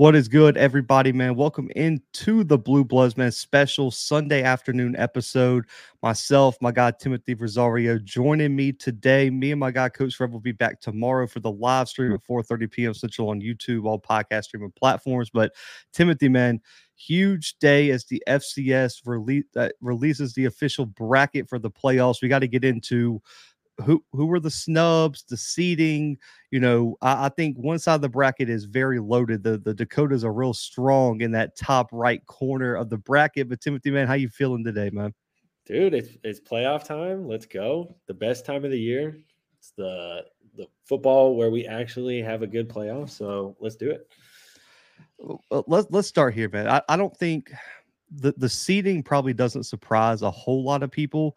What is good, everybody, man? Welcome into the Bluebloods, man, special Sunday afternoon episode. Myself, my guy Timothy Rosario joining me today. Me and my guy Coach Rev will be back tomorrow for the live stream at 4:30 p.m. Central on YouTube, all podcast streaming platforms. But Timothy, man, huge day as the FCS release uh, releases the official bracket for the playoffs. We got to get into who who were the snubs, the seeding. You know, I, I, think one side of the bracket is very loaded. The the Dakotas are real strong in that top right corner of the bracket. But Timothy, man, how you feeling today, man? Dude, it's it's playoff time. Let's go. The best time of the year. It's the the football where we actually have a good playoff. So let's do it. Let's let's start here, man. I, I don't think the the seeding probably doesn't surprise a whole lot of people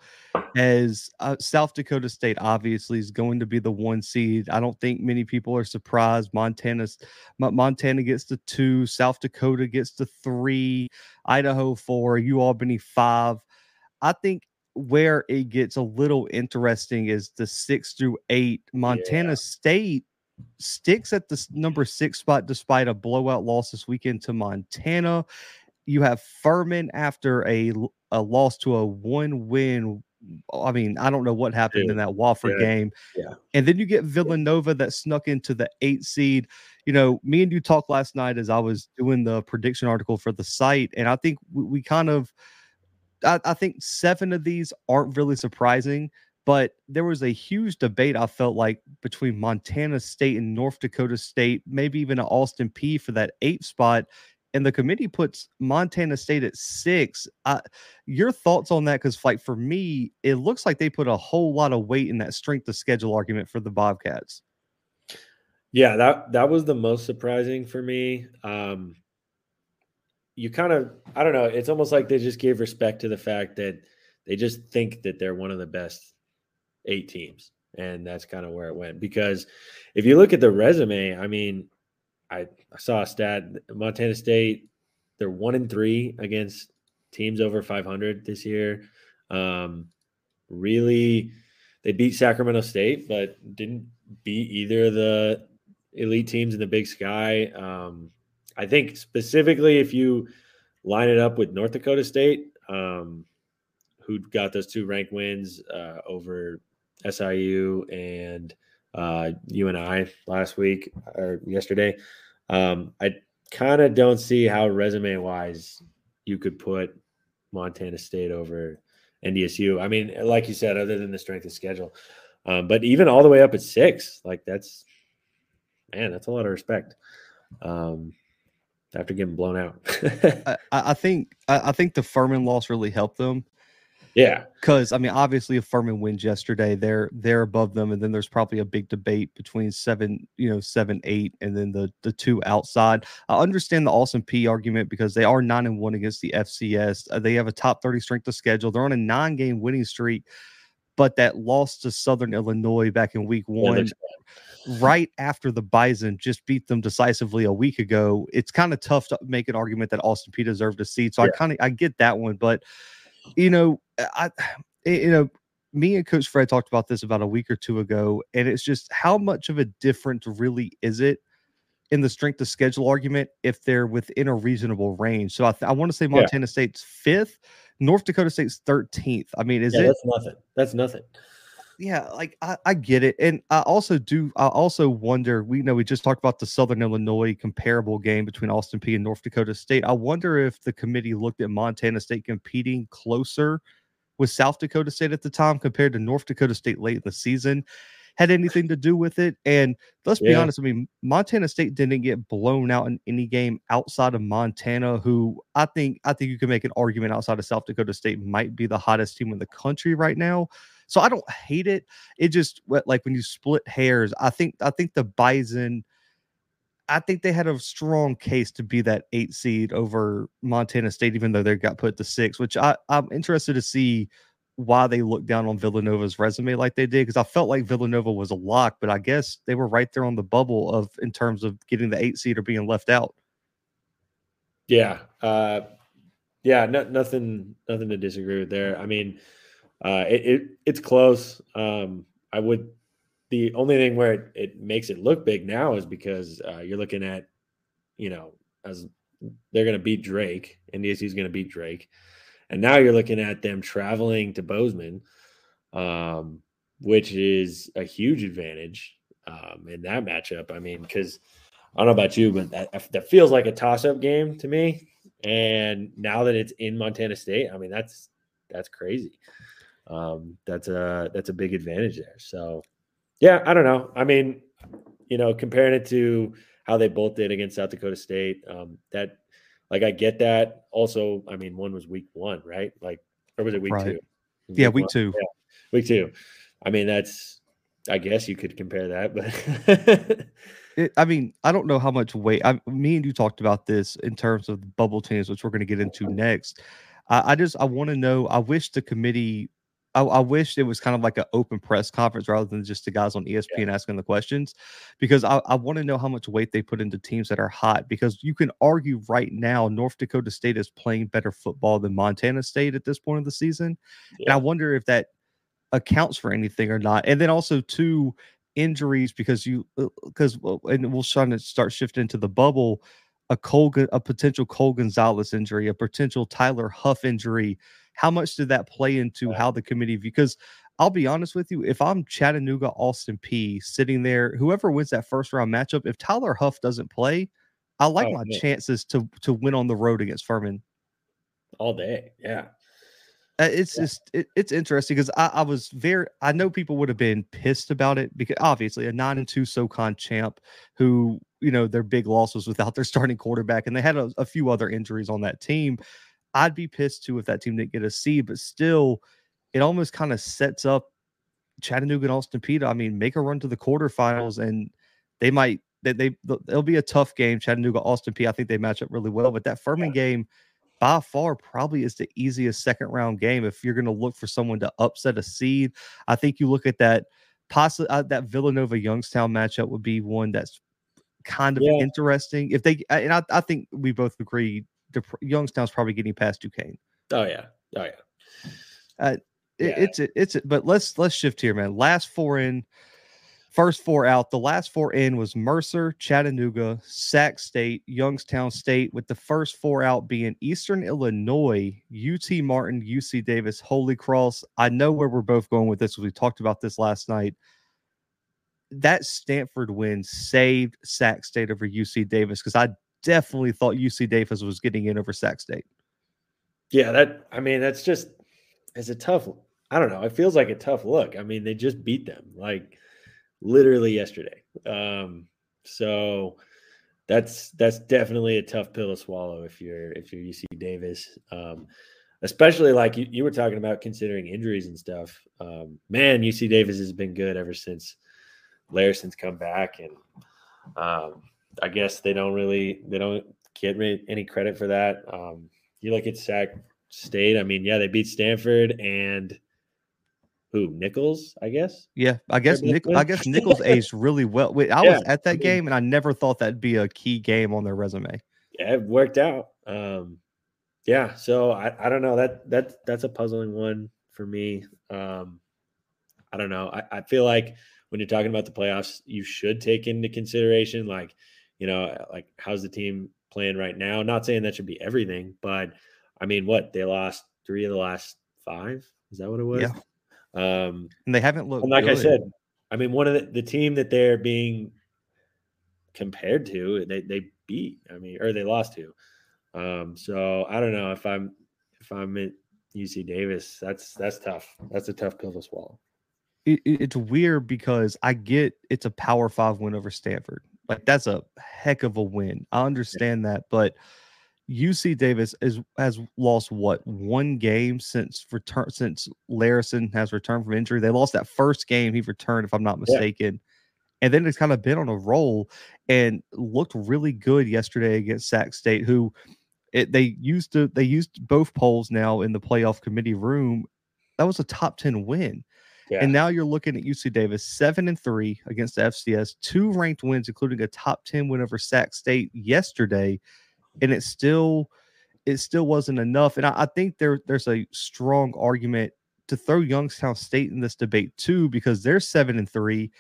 as uh, South Dakota State obviously is going to be the one seed. I don't think many people are surprised. Montana's Montana gets the two, South Dakota gets the three, Idaho four, U Albany five. I think where it gets a little interesting is the six through eight. Montana yeah. State sticks at the number six spot despite a blowout loss this weekend to Montana you have Furman after a a loss to a one win. I mean, I don't know what happened yeah. in that Wofford yeah. game. Yeah. And then you get Villanova that snuck into the eight seed. You know, me and you talked last night as I was doing the prediction article for the site, and I think we, we kind of, I, I think seven of these aren't really surprising but there was a huge debate I felt like between Montana State and North Dakota State, maybe even an Austin Peay for that eight spot and the committee puts Montana State at six. Uh, your thoughts on that? Because, like for me, it looks like they put a whole lot of weight in that strength of schedule argument for the Bobcats. Yeah, that that was the most surprising for me. Um, you kind of, I don't know. It's almost like they just gave respect to the fact that they just think that they're one of the best eight teams, and that's kind of where it went. Because if you look at the resume, I mean, I, I saw a stat Montana State, they're one in three against teams over 500 this year. Um, really, they beat Sacramento State, but didn't beat either of the elite teams in the Big Sky. Um, I think specifically if you line it up with North Dakota State, um, who got those two ranked wins uh, over SIU and uh, I last week or yesterday. Um, I kind of don't see how resume wise you could put Montana State over NDSU. I mean, like you said, other than the strength of schedule, um, but even all the way up at six, like that's man, that's a lot of respect. Um, after getting blown out, I, I, think I, I think the Furman loss really helped them yeah, because I mean, obviously, if Furman wins yesterday, they're they're above them, and then there's probably a big debate between seven, you know, seven, eight, and then the the two outside. I understand the Austin Peay argument because they are nine and one against the FCS. Uh, they have a top thirty strength of schedule. They're on a nine game winning streak, but that loss to Southern Illinois back in Week One. right after the Bison just beat them decisively a week ago, it's kind of tough to make an argument that Austin Peay deserved a seat. So yeah. I kind of I get that one, but you know, I, eh, you know, me and Coach Fred talked about this about a week or two ago, and it's just how much of a difference really is it in the strength of schedule argument if they're within a reasonable range? So I, th- I want to say Montana yeah. State's fifth, North Dakota State's thirteenth. I mean, is yeah, it? That's nothing. That's nothing. Yeah, like I, I get it, and I also do. I also wonder. We know we just talked about the Southern Illinois comparable game between Austin Peay and North Dakota State. I wonder if the committee looked at Montana State competing closer with South Dakota State at the time compared to North Dakota State late in the season had anything to do with it. And let's yeah. be honest, I mean, Montana State didn't get blown out in any game outside of Montana, who I think I think you can make an argument outside of South Dakota State might be the hottest team in the country right now. So I don't hate it. It just like when you split hairs, I think I think the Bison I think they had a strong case to be that eight seed over Montana State, even though they got put to six, which I, I'm interested to see why they looked down on Villanova's resume like they did. Because I felt like Villanova was a lock, but I guess they were right there on the bubble of in terms of getting the eight seed or being left out. Yeah. Uh yeah, no, nothing nothing to disagree with there. I mean, uh it, it it's close. Um I would the only thing where it, it makes it look big now is because uh, you're looking at, you know, as they're going to beat Drake. NDSU is going to beat Drake, and now you're looking at them traveling to Bozeman, um, which is a huge advantage um, in that matchup. I mean, because I don't know about you, but that, that feels like a toss-up game to me. And now that it's in Montana State, I mean that's that's crazy. Um, that's a that's a big advantage there. So, yeah, I don't know. I mean, you know, comparing it to how they both did against South Dakota State, um, that like I get that. Also, I mean, one was week one, right? Like, or was it week right. two? Yeah, week two. Yeah, week two. I mean, that's I guess you could compare that, but it, I mean, I don't know how much weight. I, me and you talked about this in terms of bubble teams, which we're going to get into next. I, I just I want to know. I wish the committee. I, I, wish it was kind of like an open press conference rather than just the guys on ESPN yeah. asking the questions, because I, I want to know how much weight they put into teams that are hot. Because you can argue right now North Dakota State is playing better football than Montana State at this point of the season, yeah. and I wonder if that accounts for anything or not. And then also two injuries because you because uh, and we'll try to start shifting to the bubble. A Cole, a potential Cole Gonzales injury, a potential Tyler Huff injury. How much did that play into how the committee? Because I'll be honest with you, if I'm Chattanooga Austin Peay sitting there, whoever wins that first round matchup, if Tyler Huff doesn't play, I like oh, my chances to to win on the road against Furman. All day, yeah. Uh, it's yeah. just it, it's interesting because I, I, was very I know people would have been pissed about it because obviously a nine and two SoCon champ who you know their big loss was without their starting quarterback and they had a, a few other injuries on that team. I'd be pissed too if that team didn't get a seed, but still, it almost kind of sets up Chattanooga and Austin Peay. I mean, make a run to the quarterfinals and they might they, they they'll be a tough game. Chattanooga Austin Peay. I think they match up really well, but that Furman game by far probably is the easiest second round game if you're going to look for someone to upset a seed. I think you look at that possibly uh, that Villanova Youngstown matchup would be one that's kind of yeah. interesting. If they and I, I think we both agree Youngstown's probably getting past Duquesne. Oh yeah, oh yeah. Uh, yeah. It's it, it's it, but let's let's shift here, man. Last four in First four out. The last four in was Mercer, Chattanooga, Sac State, Youngstown State, with the first four out being Eastern Illinois, UT Martin, UC Davis, Holy Cross. I know where we're both going with this. We talked about this last night. That Stanford win saved Sac State over UC Davis because I definitely thought UC Davis was getting in over Sac State. Yeah, that I mean, that's just it's a tough. I don't know. It feels like a tough look. I mean, they just beat them. Like literally yesterday. Um, so that's that's definitely a tough pill to swallow if you're if you're UC Davis. Um, especially like you, you were talking about considering injuries and stuff. Um, man, UC Davis has been good ever since Larison's come back, and um, I guess they don't really they don't get any credit for that. Um, you look at Sac State. I mean, yeah, they beat Stanford and who Nicholls, I guess. Yeah, I guess Nick, I guess Nicholls aged really well. Wait, I yeah, was at that game and I never thought that'd be a key game on their resume. Yeah, it worked out. Um, yeah, so I, I don't know that that that's a puzzling one for me. Um, I don't know. I, I feel like when you're talking about the playoffs, you should take into consideration like, you know, like how's the team playing right now? Not saying that should be everything, but I mean, what they lost three of the last five. Is that what it was? Yeah. Um, and they haven't looked. like good. I said, I mean, one of the, the team that they're being compared to, they they beat. I mean, or they lost to. Um, so I don't know if I'm if I'm at UC Davis, that's that's tough. That's a tough pill to swallow. It, it's weird because I get it's a Power Five win over Stanford. Like that's a heck of a win. I understand that, but UC Davis is has lost what one game since return since Larison has returned from injury. They lost that first game he returned, if I'm not mistaken. Yeah. And then it's kind of been on a roll and looked really good yesterday against Sac State, who it, they used to they used both polls now in the playoff committee room. That was a top 10 win. And now you're looking at UC Davis seven and three against the FCS, two ranked wins, including a top 10 win over Sac State yesterday and it still it still wasn't enough. And I, I think there there's a strong argument to throw Youngstown State in this debate too, because they're seven and three.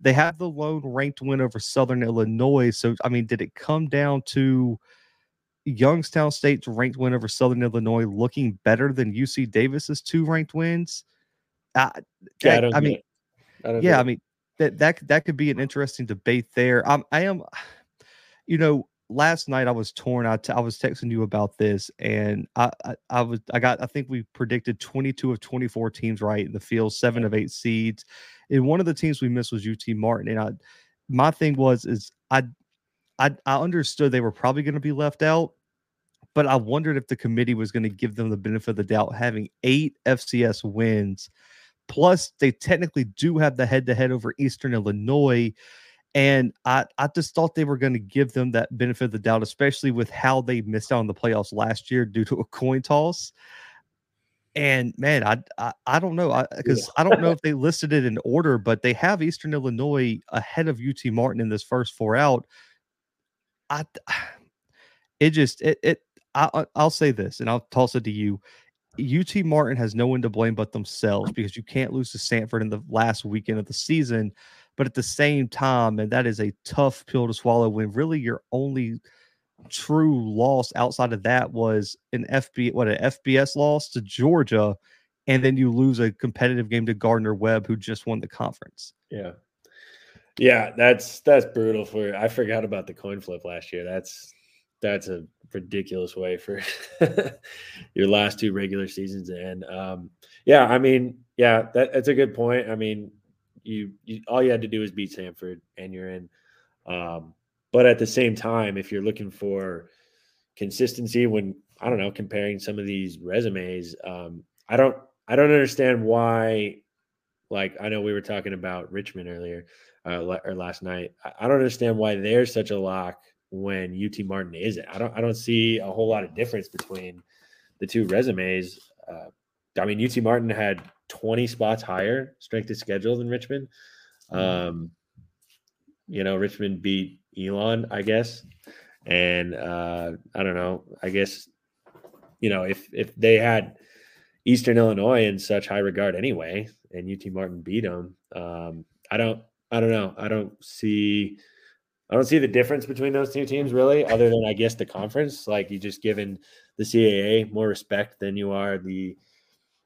they have the lone ranked win over Southern Illinois. So, I mean, did it come down to Youngstown State's ranked win over Southern Illinois looking better than UC Davis's two ranked wins? Uh, yeah, I, I mean, I yeah, I mean that that that could be an interesting debate there. I'm, I am, you know, last night I was torn. I, t- I was texting you about this, and I, I, I was I got I think we predicted 22 of 24 teams right in the field, seven of eight seeds, and one of the teams we missed was UT Martin. And I, my thing was is I, I I understood they were probably going to be left out, but I wondered if the committee was going to give them the benefit of the doubt, having eight FCS wins, plus they technically do have the head to head over Eastern Illinois. And I, I just thought they were going to give them that benefit of the doubt, especially with how they missed out on the playoffs last year due to a coin toss. And man, I I, I don't know because I, yeah. I, don't know if they listed it in order, but they have Eastern Illinois ahead of UT Martin in this first four out. I it just it it I I'll say this and I'll toss it to you. UT Martin has no one to blame but themselves because you can't lose to Samford in the last weekend of the season. But at the same time, and that is a tough pill to swallow when really your only true loss outside of that was an FB what an FBS loss to Georgia, and then you lose a competitive game to Gardner Webb, who just won the conference. Yeah, yeah, that's that's brutal for. I forgot about the coin flip last year. That's that's a ridiculous way for your last two regular seasons and um yeah i mean yeah that, that's a good point. I mean you, you all you had to do is beat samford and you're in. Um but at the same time, if you're looking for consistency when I don't know, comparing some of these resumes, um, I don't I don't understand why like I know we were talking about Richmond earlier uh, or last night. I don't understand why they're such a lock when UT Martin isn't. I don't I don't see a whole lot of difference between the two resumes. Uh, I mean, UT Martin had 20 spots higher strength of schedule than Richmond. Mm-hmm. Um, you know, Richmond beat Elon, I guess. And uh, I don't know. I guess you know if if they had Eastern Illinois in such high regard anyway, and UT Martin beat them, um, I don't I don't know. I don't see I don't see the difference between those two teams really, other than I guess the conference. Like you just given the CAA more respect than you are the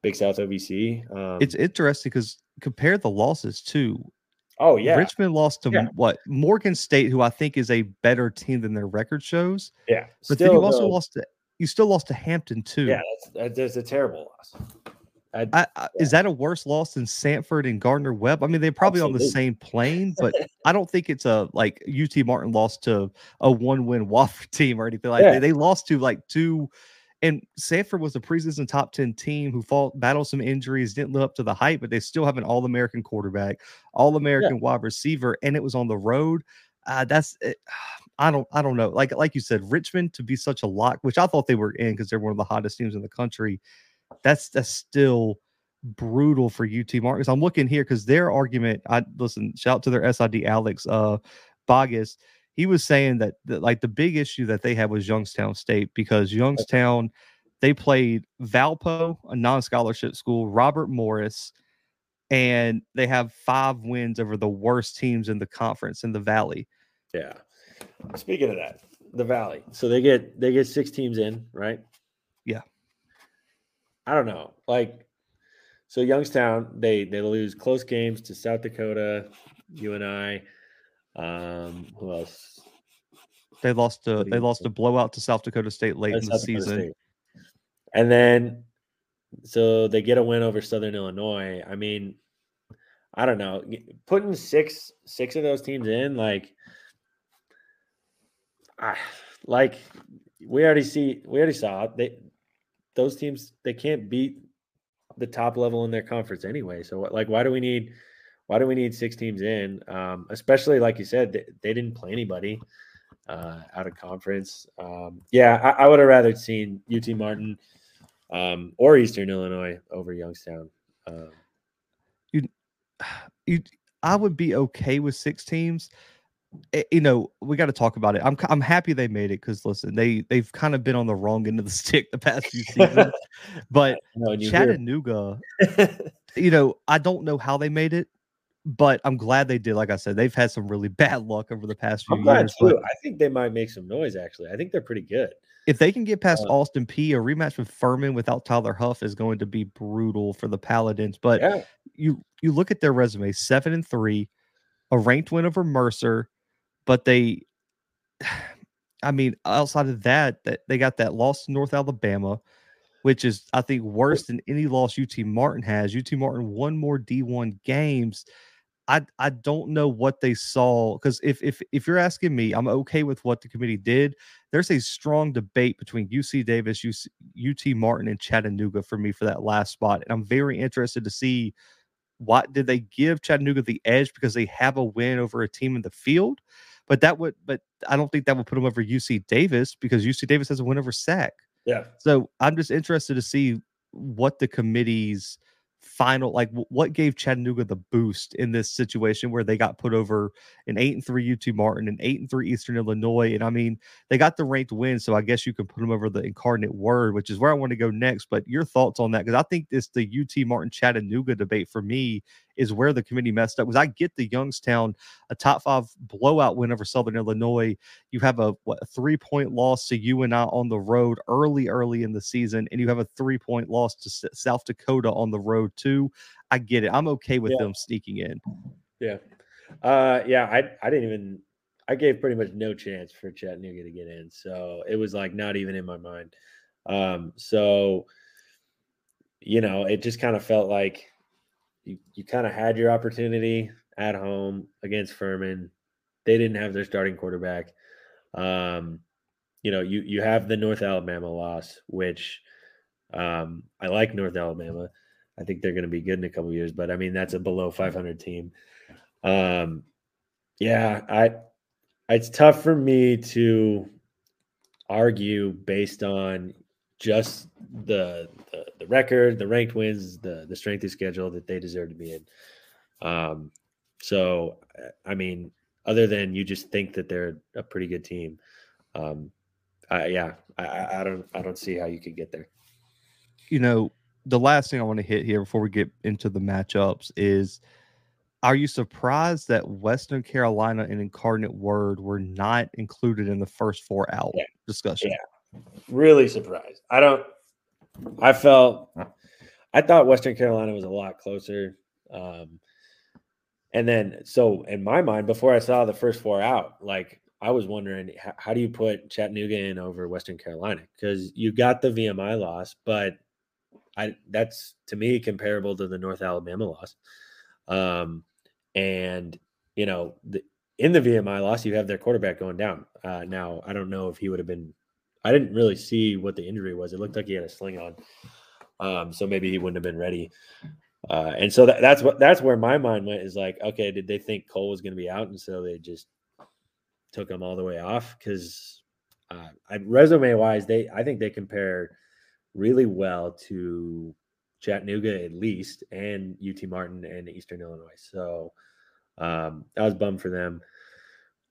Big South OVC. Um, it's interesting because compare the losses too. Oh yeah, Richmond lost to yeah. what Morgan State, who I think is a better team than their record shows. Yeah, but still, then you also lost to you still lost to Hampton too. Yeah, that's, that's a terrible loss. I, I, yeah. Is that a worse loss than Samford and Gardner Webb? I mean, they're probably Absolutely. on the same plane, but I don't think it's a like UT Martin lost to a one-win Wofford team or anything like yeah. that. They lost to like two and Samford was a preseason top 10 team who fought, battled some injuries, didn't live up to the hype, but they still have an all American quarterback, all American yeah. wide receiver, and it was on the road. Uh, that's it. Eh, I don't I don't know. Like like you said, Richmond to be such a lock, which I thought they were in because they're one of the hottest teams in the country. That's that's still brutal for UT Marcus. I'm looking here because their argument, I listen, shout out to their SID Alex uh Bogus he was saying that, that like the big issue that they had was Youngstown State because Youngstown they played Valpo, a non-scholarship school, Robert Morris, and they have five wins over the worst teams in the conference in the Valley. Yeah. Speaking of that, the Valley. So they get they get six teams in, right? Yeah. I don't know. Like so Youngstown, they they lose close games to South Dakota, You UNI. Um, who else? They lost a they lost a blowout to South Dakota State late in the season. State. And then so they get a win over Southern Illinois. I mean, I don't know. Putting six six of those teams in, like I, like we already see we already saw they those teams they can't beat the top level in their conference anyway. So like why do we need why do we need six teams in? Um, especially like you said, they, they didn't play anybody uh, out of conference. Um, yeah, I, I would have rather seen UT Martin um, or Eastern Illinois over Youngstown. Um, you, you, I would be okay with six teams. It, you know, we got to talk about it. I'm I'm happy they made it because listen, they they've kind of been on the wrong end of the stick the past few seasons. but Chattanooga, you know, I don't know how they made it but I'm glad they did. Like I said, they've had some really bad luck over the past few years. too. but I think they might make some noise. Actually, I think they're pretty good. if they can get past Uh, Austin Peay, a rematch with Furman without Tyler Huff is going to be brutal for the Paladins. But Yeah, you you look at their resume, seven and three, a ranked win over Mercer, but they I mean, outside of that, that they got that loss to North Alabama, which is I think worse than any loss UT Martin has. UT Martin won more D1 games. I I don't know what they saw because if if if you're asking me, I'm okay with what the committee did. There's a strong debate between UC Davis, UC, UT Martin, and Chattanooga for me for that last spot, and I'm very interested to see what did they give Chattanooga the edge because they have a win over a team in the field, but that would but I don't think that would put them over UC Davis because UC Davis has a win over SAC. yeah. So I'm just interested to see what the committee's final like wh- what gave Chattanooga the boost in this situation where they got put over an eight and three UT Martin and eight and three Eastern Illinois. And I mean, they got the ranked win, so I guess you can put them over the incarnate word, which is where I want to go next. But your thoughts on that? Because I think it's the UT Martin Chattanooga debate for me is where the committee messed up. Because I get the Youngstown, a top five blowout win over Southern Illinois you have a what a three point loss to UNI on the road early, early in the season, and you have a three point loss to S- South Dakota on the road too. I get it. I'm okay with Yeah. them sneaking in. Yeah. Uh yeah, I I didn't even I gave pretty much no chance for Chattanooga to get in. So it was like not even in my mind. Um so you know, it just kind of felt like you, you kind of had your opportunity at home against Furman. They didn't have their starting quarterback. Um you know, you you have the North Alabama loss, which um I like North Alabama. I think they're going to be good in a couple years, but I mean that's a below 500 team. Um, yeah, I it's tough for me to argue based on just the, the the record, the ranked wins, the the strength of schedule that they deserve to be in. Um, so uh, I mean, other than you just think that they're a pretty good team, um, I, yeah, I- I, I don't I don't see how you could get there. You know, the last thing I want to hit here before we get into the matchups is are you surprised that Western Carolina and Incarnate Word were not included in the first four out Yeah. discussion? Yeah. Really surprised. I don't. I felt. I thought Western Carolina was a lot closer. Um, and then, so in my mind, before I saw the first four out, like I was wondering, h- how do you put Chattanooga in over Western Carolina? Because you got the VMI loss, but I that's to me comparable to the North Alabama loss. Um, and you know, the, in the VMI loss, you have their quarterback going down. Uh, now, I don't know if he would have been. I didn't really see what the injury was. It looked like he had a sling on, um, so maybe he wouldn't have been ready. Uh, and so that, that's what that's where my mind went is like, okay, did they think Cole was going to be out, and so they just took him all the way off? Because uh, resume wise, they I think they compare really well to Chattanooga at least, and UT Martin and Eastern Illinois. So um, I was bummed for them.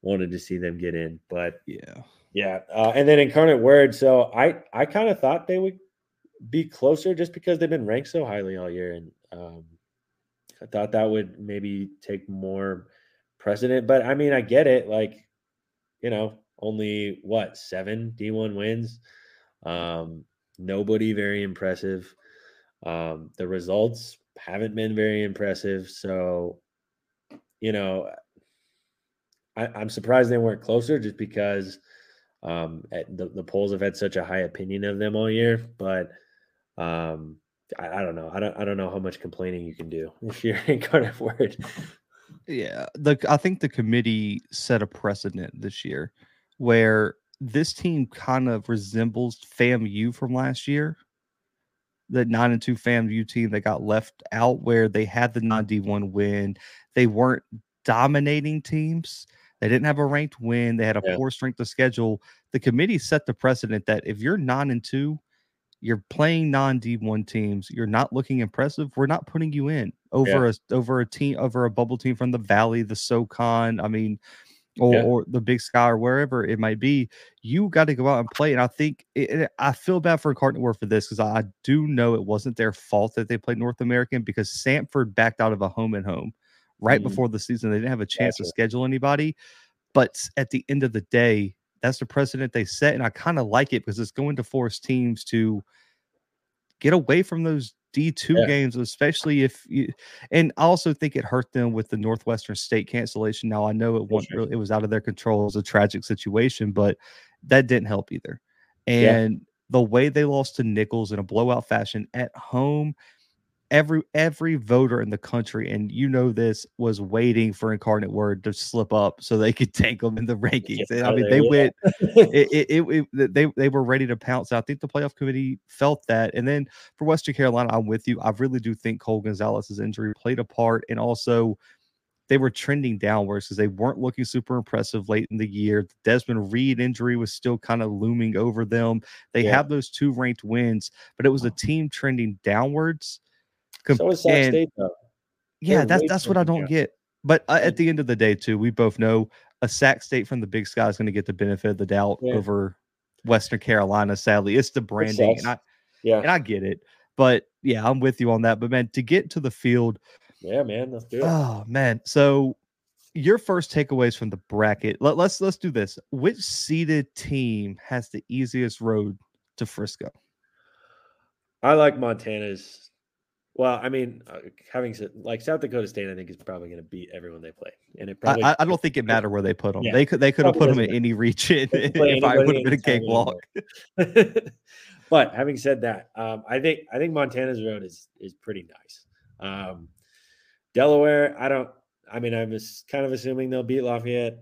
Wanted to see them get in, but Yeah. Yeah. Uh, and then Incarnate Word. So I I kind of thought they would be closer just because they've been ranked so highly all year, and um, I thought that would maybe take more precedent. But I mean, I get it. Like, you know, only what seven D1 wins. Um, nobody very impressive. Um, the results haven't been very impressive. So, you know, I, I'm surprised they weren't closer just because um, at- the, the polls have had such a high opinion of them all year. But um, I, I don't know. I don't. I don't know how much complaining you can do if you're incarnate word. Yeah, the I think the committee set a precedent this year where this team kind of resembles FAMU from last year. The nine and two FAMU team that got left out, where they had the non D one win, they weren't dominating teams. They didn't have a ranked win. They had a Yeah. poor strength of schedule. The committee set the precedent that if you're nine and two, you're playing non D1 teams, you're not looking impressive, we're not putting you in over a over a team over a bubble team from the valley, the SoCon, I mean, or, Yeah. or the Big Sky or wherever it might be. You got to go out and play. And I think it, I feel bad for Cardinal Word for this because I do know it wasn't their fault that they played North American because Sanford backed out of a home and home right Mhm. before the season. They didn't have a chance to schedule anybody. But at the end of the day, that's the precedent they set. And I kind of like it because it's going to force teams to get away from those D2 Yeah. games, especially if you and I also think it hurt them with the Northwestern State cancellation. Now I know it wasn't really, it was out of their control, it was a tragic situation, but that didn't help either. Yeah. And the way they lost to Nicholls in a blowout fashion at home, every every voter in the country, and you know this, was waiting for Incarnate Word to slip up so they could tank them in the rankings. And I mean, they went it, it, it, it- they they were ready to pounce. I think the playoff committee felt that. And then for Western Carolina, I'm with you. I really do think Cole Gonzales's injury played a part, and also they were trending downwards because they weren't looking super impressive late in the year. The Desmond Reed injury was still kind of looming over them. They Yeah. have those two ranked wins, but it was a team trending downwards. Com- so is Sac State though. yeah, They're that's that's what I don't get. But uh, at the end of the day, too, we both know a Sac State from the Big Sky is going to get the benefit of the doubt Yeah. over Western Carolina. Sadly, it's the branding, and. I Yeah. and I get it. But yeah, I'm with you on that. But man, to get to the field, Yeah, man. Let's do it. oh man. So your first takeaways from the bracket. Let, let's let's do this. Which seeded team has the easiest road to Frisco? I like Montana's. Well, I mean, uh, having said like South Dakota State, I think is probably going to beat everyone they play, and it I, probably. I, I don't think it mattered where they put them. Yeah. They could they could have put them in any region They can play if I would have been a cakewalk. but having said that, um, I think I think Montana's road is is pretty nice. Um, Delaware, I don't. I mean, I'm just kind of assuming they'll beat Lafayette.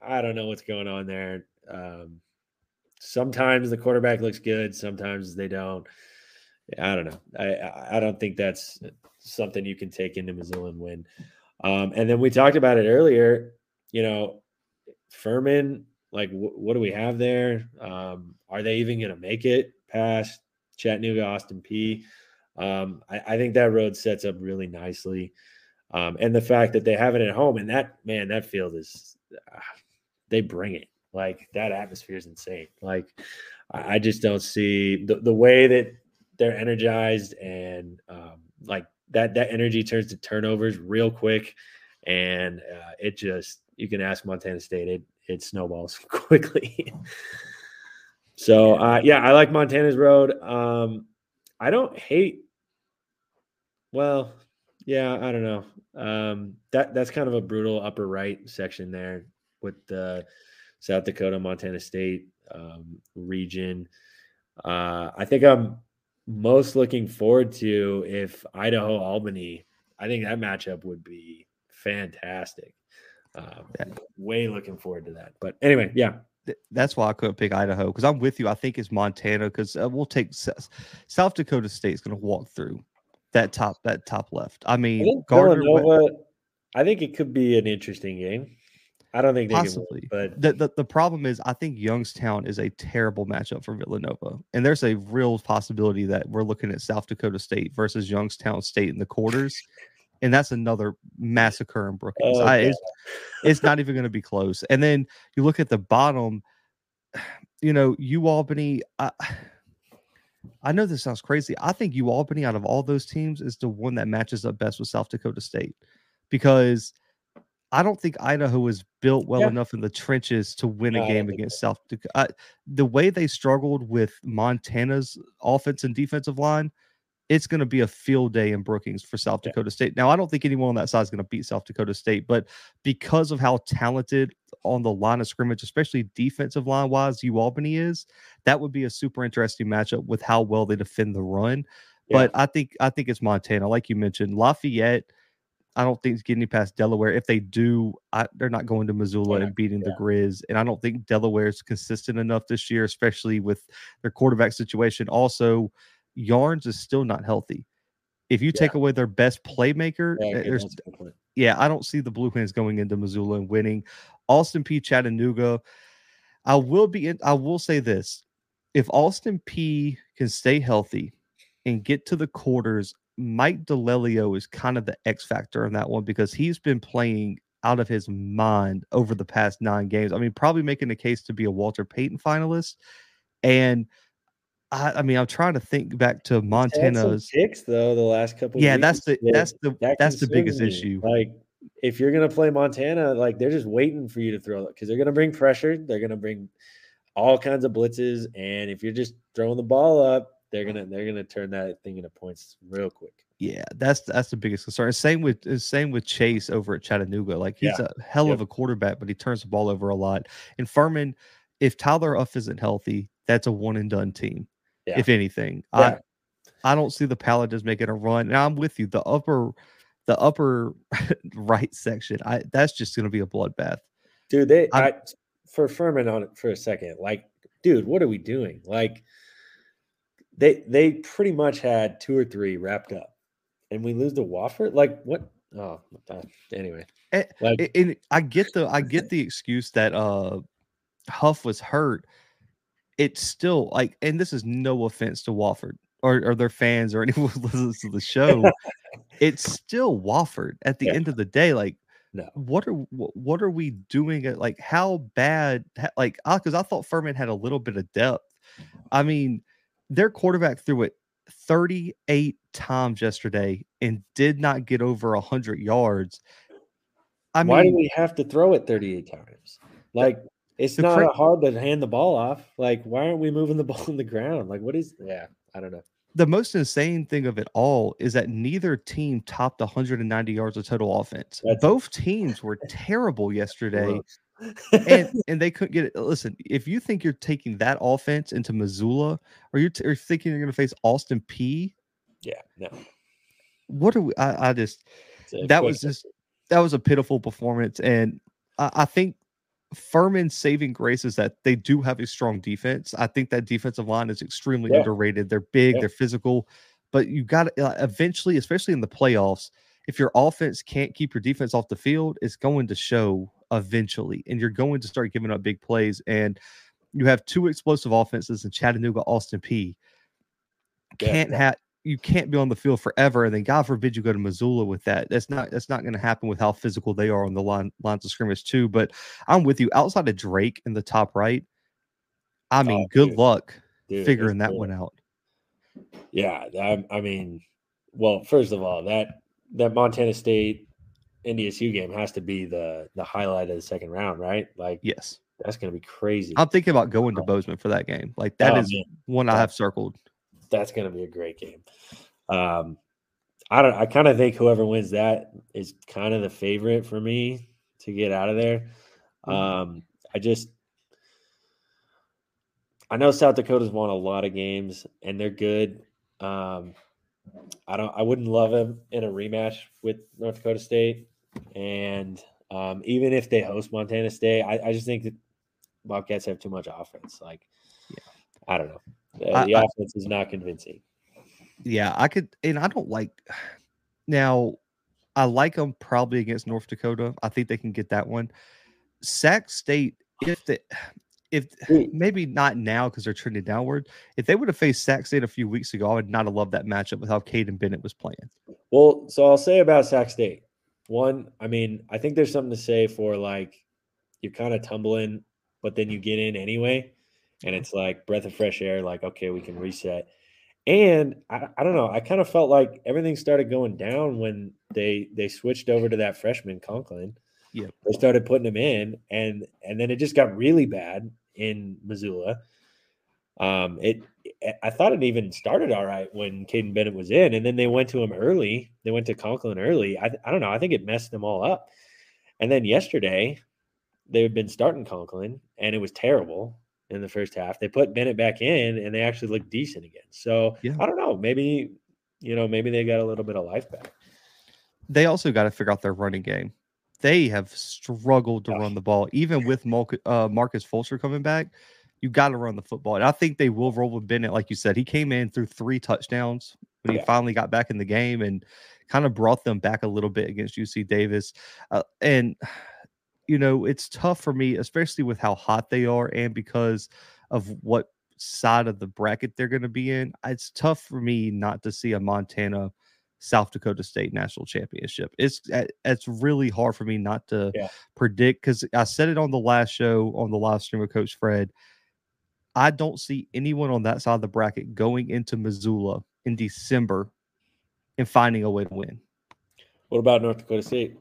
I don't know what's going on there. Um, sometimes the quarterback looks good, sometimes they don't. I don't know. I I- don't think that's something you can take into Missoula and win. Um, and then we talked about it earlier. You know, Furman. Like, wh- what do we have there? Um, are they even going to make it past Chattanooga, Austin Peay? Um, I, I think that road sets up really nicely. Um, and the fact that they have it at home and that man, that field is uh, they bring it. Like that atmosphere is insane. Like I, I just don't see the, the way that they're energized and um, like that that energy turns to turnovers real quick, and uh, it just you can ask Montana State it it snowballs quickly. so uh, yeah, I like Montana's road. Um, I don't hate. Well, yeah, I don't know. Um, that that's kind of a brutal upper right section there with the South Dakota, Montana State um, region. Uh, I think I'm most looking forward to if Idaho Albany. I think that matchup would be fantastic. Um, Yeah. Way looking forward to that. But anyway, yeah, That's why I couldn't pick Idaho because I'm with you. I think it's Montana because uh, we'll take S- South Dakota State's going to walk through that top that top left. I I mean, think Gardner Villanova. I think it could be an interesting game. I don't think they Possibly. can win, but the, the the problem is I think Youngstown is a terrible matchup for Villanova, and there's a real possibility that we're looking at South Dakota State versus Youngstown State in the quarters, and that's another massacre in Brookings. Oh, I, it's, it's not even going to be close. And then you look at the bottom, you know, U Albany. I, I know this sounds crazy. I think U Albany out of all those teams is the one that matches up best with South Dakota State because I don't think Idaho is built well Yeah. enough in the trenches to win No, a game against South Dakota. I, the way they struggled with Montana's offense and defensive line, it's going to be a field day in Brookings for South Yeah. Dakota State. Now, I don't think anyone on that side is going to beat South Dakota State, but because of how talented on the line of scrimmage, especially defensive line wise, Albany is, that would be a super interesting matchup with how well they defend the run. Yeah. But I think I think it's Montana, like you mentioned, Lafayette. I don't think it's getting past Delaware. If they do, I, they're not going to Missoula Yeah, and beating the. Grizz. And I don't think Delaware is consistent enough this year, especially with their quarterback situation. Also, Yarns is still not healthy. If you take away their best playmaker, yeah, eh, there's that's a good point. yeah, I don't see the Blue Hens going into Missoula and winning. Austin Peay Chattanooga. I will be in, I will say this. If Austin Peay can stay healthy and get to the quarters, Mike DiLiello is kind of the X factor in that one because he's been playing out of his mind over the past nine games. I mean, probably making a case to be a Walter Payton finalist. And I, I mean, I'm trying to think back to He's had some Montana's. picks though the last couple. Yeah, weeks that's the that- that's the that that's the biggest me. issue. Like if you're gonna play Montana, like they're just waiting for you to throw it because they're gonna bring pressure. They're gonna bring all kinds of blitzes, and if you're just throwing the ball up, they're gonna they're gonna turn that thing into points real quick. Yeah, that's that's the biggest concern. Same with uh, same with Chase over at Chattanooga. Like he's yeah. a hell yep. of a quarterback, but he turns the ball over a lot. And Furman, if Tyler Huff isn't healthy, that's a one and done team. Yeah. If anything, yeah. I I don't see the Paladins making a run. And I'm with you. The upper the upper right section, I that's just going to be a bloodbath. Dude, they I, I for Furman on it for a second. Like, dude, what are we doing? Like, they they pretty much had two or three wrapped up and we lose to Wofford? Like what? Oh, anyway. And, like, and I get the I get the excuse that uh Huff was hurt. It's still like, and this is no offense to Wofford or, or their fans or anyone who listens to the show. it's still Wofford at the yeah. end of the day. Like, no. what are what are we doing? At, like, how bad? Like, because I thought Furman had a little bit of depth. I mean, their quarterback threw it 38 times yesterday and did not get over 100 yards. I mean, why do we have to throw it 38 times? Like, it's not cra- hard to hand the ball off. Like, why aren't we moving the ball on the ground? Like, what is, yeah, I don't know. The most insane thing of it all is that neither team topped 190 yards of total offense. That's Both teams were terrible yesterday and and they couldn't get it. Listen, if you think you're taking that offense into Missoula, or you're, t- or thinking you're going to face Austin Peay, yeah, no. What are we? I, I just that was just that was a pitiful performance, and I, I think Furman's saving grace is that they do have a strong defense. I think that defensive line is extremely yeah. underrated. They're big, yeah. they're physical, but you got to uh, eventually, especially in the playoffs, if your offense can't keep your defense off the field, it's going to show eventually, and you're going to start giving up big plays. And you have two explosive offenses in Chattanooga, Austin Peay. Can't yeah. have you can't be on the field forever, and then God forbid you go to Missoula with that. That's not that's not going to happen with how physical they are on the line lines of scrimmage too. But I'm with you. Outside of Drake in the top right, I mean, oh, good dude. luck dude, figuring that cool. one out. Yeah, I, I mean, well, first of all, that that Montana State NDSU game has to be the the highlight of the second round, right? Like, yes, that's going to be crazy. I'm thinking about going to Bozeman for that game. Like that oh, is man. one I have circled. That's going to be a great game. Um, I don't. I kind of think whoever wins that is kind of the favorite for me to get out of there. Mm-hmm. Um, I just. I know South Dakota's won a lot of games and they're good. Um, I don't. I wouldn't love him in a rematch with North Dakota State. And um, even if they host Montana State, I, I, just think that Bobcats have too much offense. Like, yeah, I don't know. The, I, the offense I, is not convincing. Yeah, I could, and I don't like. Now, I like them probably against North Dakota. I think they can get that one. Sac State, if the if maybe not now because they're trending downward. If they would have faced Sac State a few weeks ago, I would not have loved that matchup with how Kaiden Bennett was playing. Well, so I'll say about Sac State. One, I mean, I think there's something to say for like you're kind of tumbling, but then you get in anyway, and it's like breath of fresh air. Like, okay, we can reset. And I, I don't know. I kind of felt like everything started going down when they they switched over to that freshman Conklin. Yeah, they started putting him in, and and then it just got really bad in Missoula. Um, it I thought it even started all right when Kaiden Bennett was in, and then they went to him early. They went to Conklin early. I, I don't know. I think it messed them all up. And then yesterday, they had been starting Conklin, and it was terrible in the first half. They put Bennett back in, and they actually looked decent again. So yeah. I don't know. Maybe you know, maybe they got a little bit of life back. They also got to figure out their running game. They have struggled to Gosh. run the ball, even with uh, Marcus Fulcher coming back you got to run the football. And I think they will roll with Bennett, like you said. He came in through three touchdowns when yeah. he finally got back in the game and kind of brought them back a little bit against UC Davis. Uh, and you know, it's tough for me, especially with how hot they are and because of what side of the bracket they're going to be in. It's tough for me not to see a Montana South Dakota State national championship. It's uh, it's really hard for me not to yeah. predict because I said it on the last show on the live stream with Coach Fred. I don't see anyone on that side of the bracket going into Missoula in December and finding a way to win. What about North Dakota State?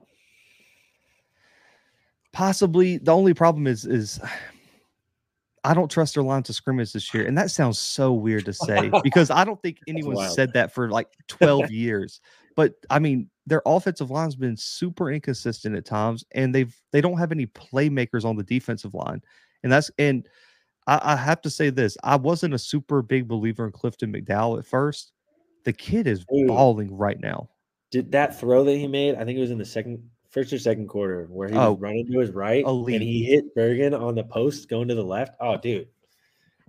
Possibly. The only problem is is I don't trust their line to scrimmage this year, and that sounds so weird to say because I don't think anyone said that for like 12 years. But I mean, their offensive line's been super inconsistent at times, and they've they don't have any playmakers on the defensive line, and that's and I, I have to say this: I wasn't a super big believer in Clifton McDowell at first. The kid is Ooh. balling right now. Did that throw that he made? I think it was in the second first or second quarter where he oh, was running to his right elite. and he hit Bergen on the post going to the left. Oh, dude.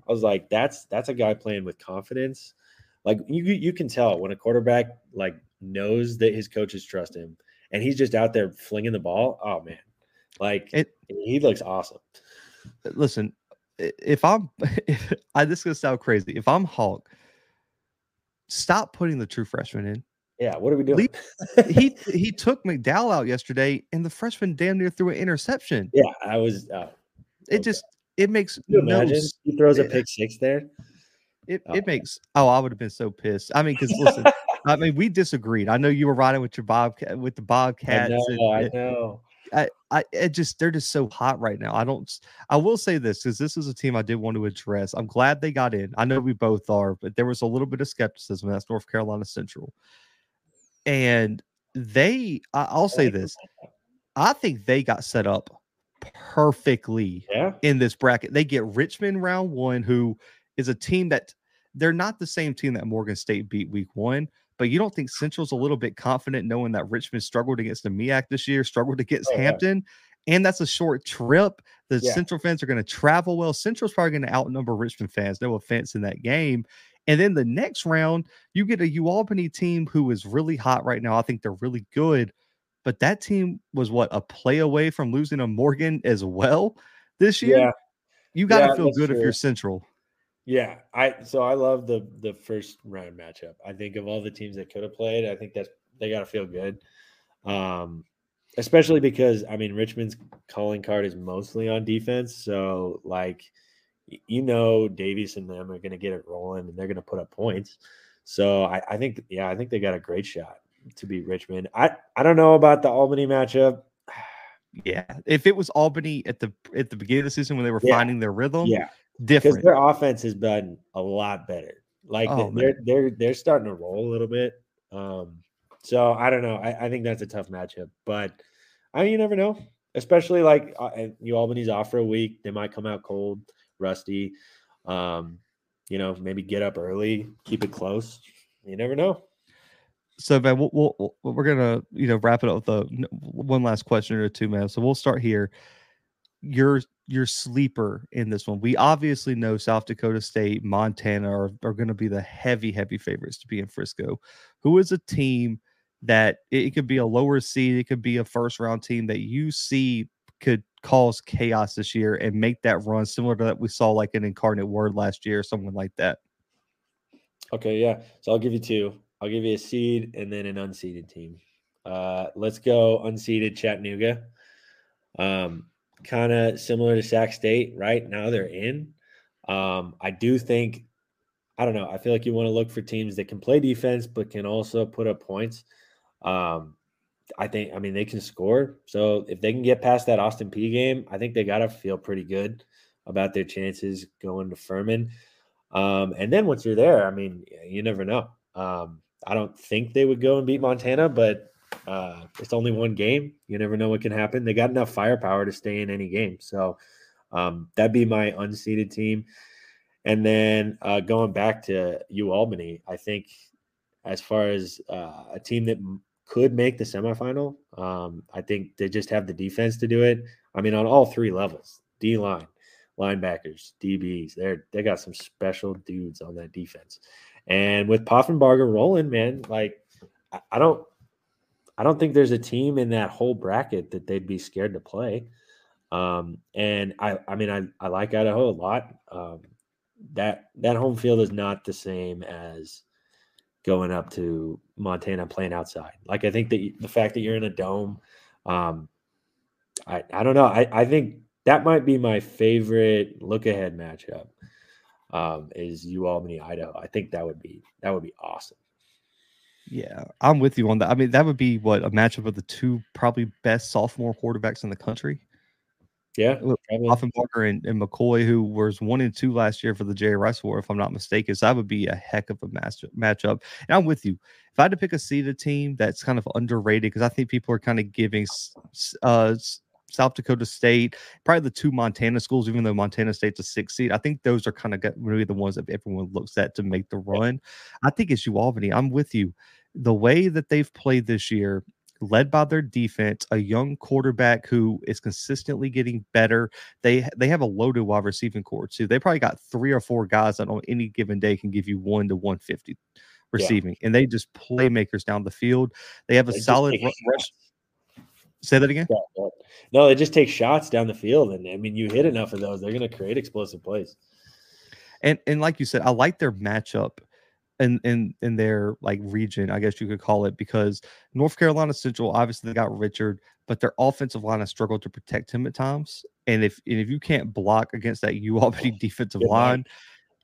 I was like, that's that's a guy playing with confidence. Like you you can tell when a quarterback like knows that his coaches trust him and he's just out there flinging the ball. Oh man. Like it, he looks awesome. Listen, if I'm if I this is gonna sound crazy. If I'm Hauck, stop putting the true freshman in. Yeah, what are we doing? he he took McDowell out yesterday, and the freshman damn near threw an interception. Yeah, I was. Uh, it just it makes no imagine he throws a pick six there. It oh. it makes oh I would have been so pissed. I mean, because listen, I mean we disagreed. I know you were riding with your bobcat with the bobcats. I know. And, I know. I, I it just they're just so hot right now. I don't I will say this because this is a team I did want to address. I'm glad they got in. I know we both are, but there was a little bit of skepticism. That's North Carolina Central and they I'll say this. I think they got set up perfectly yeah. in this bracket. They get Richmond round one, who is a team that they're not the same team that Morgan State beat week one. But you don't think Central's a little bit confident knowing that Richmond struggled against the MEAC this year, struggled against oh, Hampton, yeah. and that's a short trip. The yeah. Central fans are going to travel well. Central's probably going to outnumber Richmond fans. No offense in that game. And then the next round, you get a UAlbany team who is really hot right now. I think they're really good. But that team was what a play away from losing a Morgan as well this year. Yeah. You got to yeah, feel good true. if you're Central. Yeah, I so I love the the first round matchup. I think of all the teams that could have played, I think that's they got to feel good. Um especially because I mean Richmond's calling card is mostly on defense, so like you know Davius and them are going to get it rolling and they're going to put up points. So I, I, think, yeah, I think they got a great shot to beat Richmond. I, I don't know about the Albany matchup. Yeah, if it was Albany at the at the beginning of the season when they were yeah. finding their rhythm, yeah, different. Their offense has been a lot better. Like oh, they're they're they're starting to roll a little bit. Um, so I don't know. I, I think that's a tough matchup, but I mean, you never know. Especially like uh, UAlbany's off for a week, they might come out cold rusty. Um, you know, maybe get up early, keep it close. You never know. So, man, we'll, we'll, we're gonna you know wrap it up with a one last question or two, man. So we'll start here. Your your sleeper in this one. We obviously know South Dakota State, Montana are, are going to be the heavy, heavy favorites to be in Frisco. Who is a team that it, could be a lower seed, it could be a first round team that you see could cause chaos this year and make that run similar to that we saw like an Incarnate Word last year or someone like that. Okay, yeah. So I'll give you two. I'll give you a seed and then an unseeded team. Uh, let's go unseeded Chattanooga. Um, kind of similar to Sac State, right? Now they're in. Um, I do think, I don't know. I feel like you want to look for teams that can play defense but can also put up points. Um, I think, I mean, they can score. So if they can get past that Austin Peay game, I think they got to feel pretty good about their chances going to Furman. Um, and then once you're there, I mean, you never know. Um, I don't think they would go and beat Montana, but uh, it's only one game. You never know what can happen. They got enough firepower to stay in any game. So um, that'd be my unseeded team. And then uh, going back to UAlbany, I think as far as uh, a team that could make the semifinal. Um, I think they just have the defense to do it. I mean, on all three levels, D line, linebackers, DBs, they're they got some special dudes on that defense. And with Poffenbarger rolling, man, like I don't I don't think there's a team in that whole bracket that they'd be scared to play. Um, and I, I mean, I, I like Idaho a lot. Um, that that home field is not the same as going up to Montana playing outside. Like I think that the fact that you're in a dome, um, I I don't know. I I think that might be my favorite look ahead matchup. Um, is UAlbany Idaho? I think that would be that would be awesome. Yeah, I'm with you on that. I mean, that would be what a matchup of the two probably best sophomore quarterbacks in the country. Yeah, Poffenbarger and, and McCoy, who was one and two last year for the Jerry Rice Award, if I'm not mistaken. So that would be a heck of a match matchup. And I'm with you. If I had to pick a seeded team that's kind of underrated, because I think people are kind of giving uh, South Dakota State, probably the two Montana schools, even though Montana State's a six seed. I think those are kind of really the ones that everyone looks at to make the run. I think it's UAlbany. I'm with you. The way that they've played this year, led by their defense, a young quarterback who is consistently getting better. They they have a loaded wide receiving core too. They probably got three or four guys that on any given day can give you one to 150 receiving, yeah. and they just playmakers down the field. They have a they solid rush. Say that again. No, they just take shots down the field, and I mean, you hit enough of those, they're going to create explosive plays. And and like you said, I like their matchup in in in their like region, I guess you could call it, because North Carolina Central obviously they got Richard, but their offensive line has struggled to protect him at times. And if and if you can't block against that UAlbany oh, defensive Good line,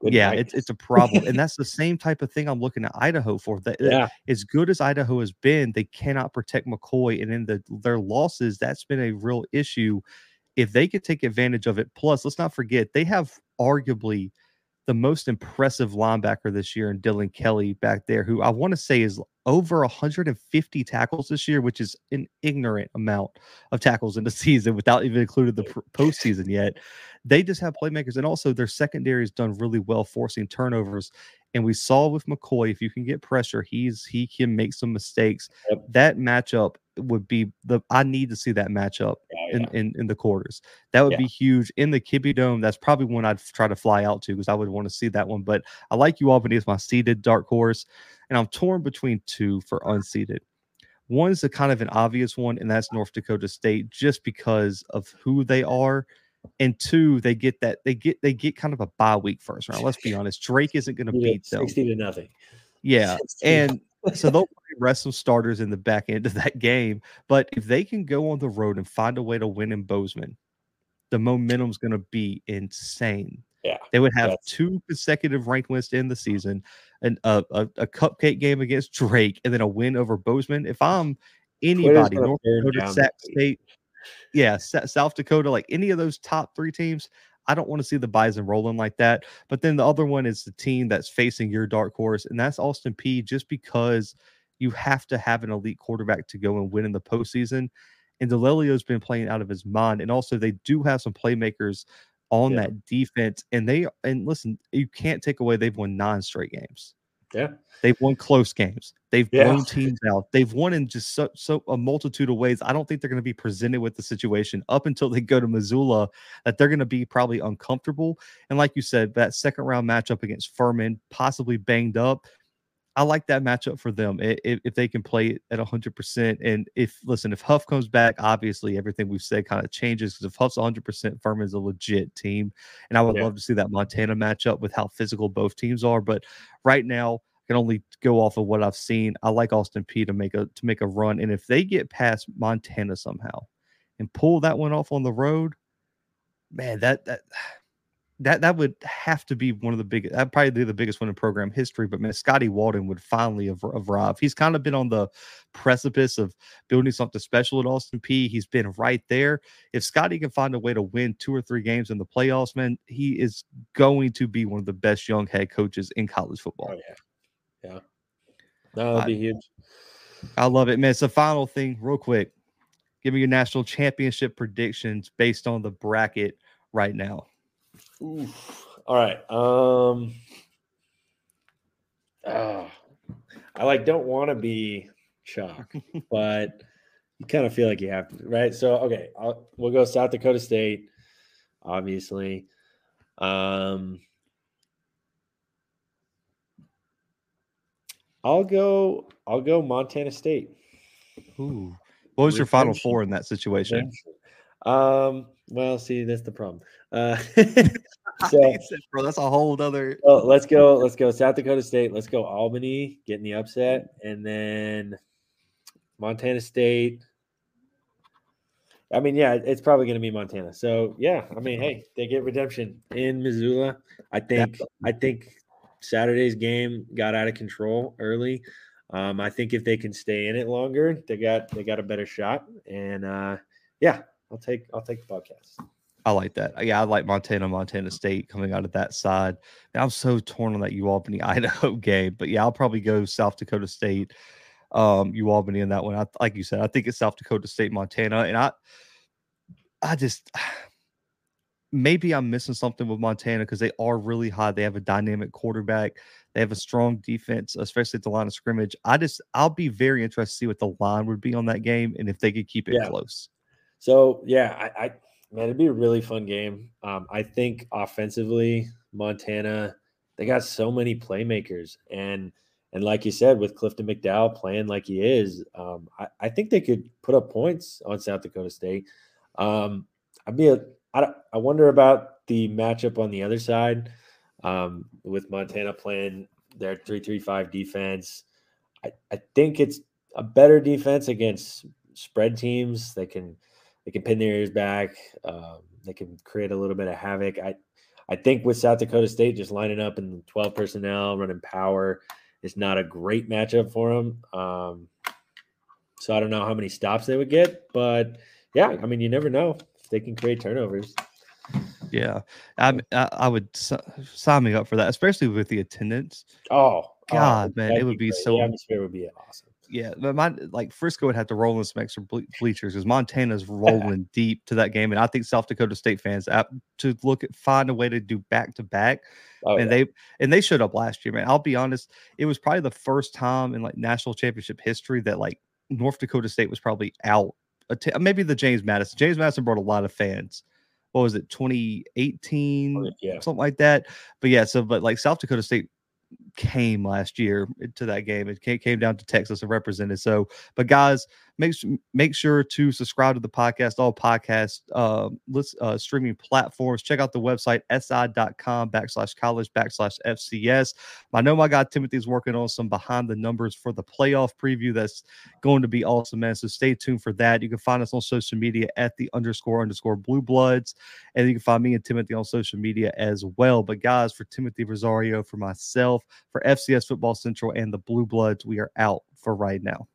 Good yeah, it's it's a problem. and that's the same type of thing I'm looking at Idaho for. That yeah. as good as Idaho has been, they cannot protect McCoy. And in the their losses, that's been a real issue. If they could take advantage of it, plus let's not forget they have arguably the most impressive linebacker this year in Dylan Kelly back there, who I want to say is over 150 tackles this year, which is an ignorant amount of tackles in the season without even including the postseason yet. They just have playmakers, and also their secondary has done really well forcing turnovers. And we saw with McCoy, if you can get pressure, he's he can make some mistakes. Yep. That matchup would be the I need to see that matchup yeah, in, yeah. in in the quarters. That would yeah. be huge in the Kibbie Dome. That's probably one I'd try to fly out to because I would want to see that one. But I like UAlbany as my seeded dark horse, and I'm torn between two for unseeded. One is a kind of an obvious one, and that's North Dakota State, just because of who they are and two, they get that they get they get kind of a bye week first round. Let's be honest, Drake isn't going to beat them sixty to nothing. Yeah, and so they'll rest some starters in the back end of that game. But if they can go on the road and find a way to win in Bozeman, the momentum's going to be insane. Yeah, they would have two consecutive ranked wins in the season, and a, a, a, cupcake game against Drake, and then a win over Bozeman. If I'm anybody, North Dakota, Sac State, yeah, South Dakota, like any of those top three teams, I don't want to see the Bison rolling like that. But then the other one is the team that's facing your dark horse, and that's Austin Peay just because you have to have an elite quarterback to go and win in the postseason. And DiLiello's been playing out of his mind. And also, they do have some playmakers on yeah. that defense. And they, and listen, you can't take away they've won nine straight games. Yeah. They've won close games. They've yeah. blown teams out. They've won in just so, so a multitude of ways. I don't think they're going to be presented with the situation up until they go to Missoula that they're going to be probably uncomfortable. And like you said, that second round matchup against Furman, possibly banged up. I like that matchup for them if, if they can play it at 100%. And if, listen, if Huff comes back, obviously everything we've said kind of changes because if Huff's 100%, Furman's a legit team. And I would yeah. love to see that Montana matchup with how physical both teams are. But right now, I can only go off of what I've seen. I like Austin Peay to make a to make a run, and if they get past Montana somehow and pull that one off on the road, man, that that that that would have to be one of the biggest. That probably be the biggest one in program history. But man, Scotty Walden would finally arrive. He's kind of been on the precipice of building something special at Austin Peay He's been right there. If Scotty can find a way to win two or three games in the playoffs, man, he is going to be one of the best young head coaches in college football. Oh, yeah. Yeah. No, that'd be huge. I love it, man. it's So, final thing, real quick. Give me your national championship predictions based on the bracket right now. Oof. All right. Um uh, I like don't want to be chalk, but you kind of feel like you have to, right? So okay, I'll, we'll go South Dakota State, obviously. Um I'll go. I'll go Montana State. Ooh. What was your final four in that situation? Um. Well, see, that's the problem. Uh, so, bro, that's a whole other. Oh, let's go. Let's go. South Dakota State. Let's go Albany, getting the upset, and then Montana State. I mean, yeah, it's probably going to be Montana. So, yeah, I mean, hey, they get redemption in Missoula. I think. I think Saturday's game got out of control early. Um, I think if they can stay in it longer, they got they got a better shot. And uh, yeah, I'll take I'll take the podcast. I like that. Yeah, I like Montana, Montana State coming out of that side. Now, I'm so torn on that UAlbany Idaho game, but yeah, I'll probably go South Dakota State, um, UAlbany in that one. I, like you said, I think it's South Dakota State, Montana, and I, I just maybe I'm missing something with Montana because they are really high. They have a dynamic quarterback. They have a strong defense, especially at the line of scrimmage. I just I'll be very interested to see what the line would be on that game and if they could keep it yeah. close. So yeah, I, I man, it'd be a really fun game. Um, I think offensively, Montana, they got so many playmakers, and and like you said, with Clifton McDowell playing like he is, um, I, I think they could put up points on South Dakota State. Um, I'd be a I, I wonder about the matchup on the other side um, with Montana playing their three-three-five defense. I, I think it's a better defense against spread teams. They can they can pin their ears back. Um, they can create a little bit of havoc. I I think with South Dakota State just lining up in 12 personnel, running power, it's not a great matchup for them. Um, so I don't know how many stops they would get, but yeah, I mean, you never know if they can create turnovers. Yeah, I I, would sign me up for that, especially with the attendance. Oh, oh God, oh, man, it would be, be so. The atmosphere would be awesome yeah, but my like Frisco would have to roll in some extra ble- bleachers because Montana's rolling deep to that game, and I think South Dakota State fans to look at find a way to do back to back, oh, and yeah. they and they showed up last year, man. I'll be honest, it was probably the first time in like national championship history that like North Dakota State was probably out. Maybe the James Madison. James Madison brought a lot of fans. What was it, 2018, yeah. something like that? But yeah, so but like South Dakota State came last year to that game. It came down to Texas and represented. So, but guys, make make sure to subscribe to the podcast, all podcast uh, uh, streaming platforms. Check out the website si.com backslash college backslash FCS. I know my guy Timothy's working on some behind the numbers for the playoff preview. That's going to be awesome, man. So stay tuned for that. You can find us on social media at the underscore underscore blue bloods, and you can find me and Timothy on social media as well. But guys, for Timothy Rosario, for myself, for FCS Football Central and the Blue Bloods, we are out for right now.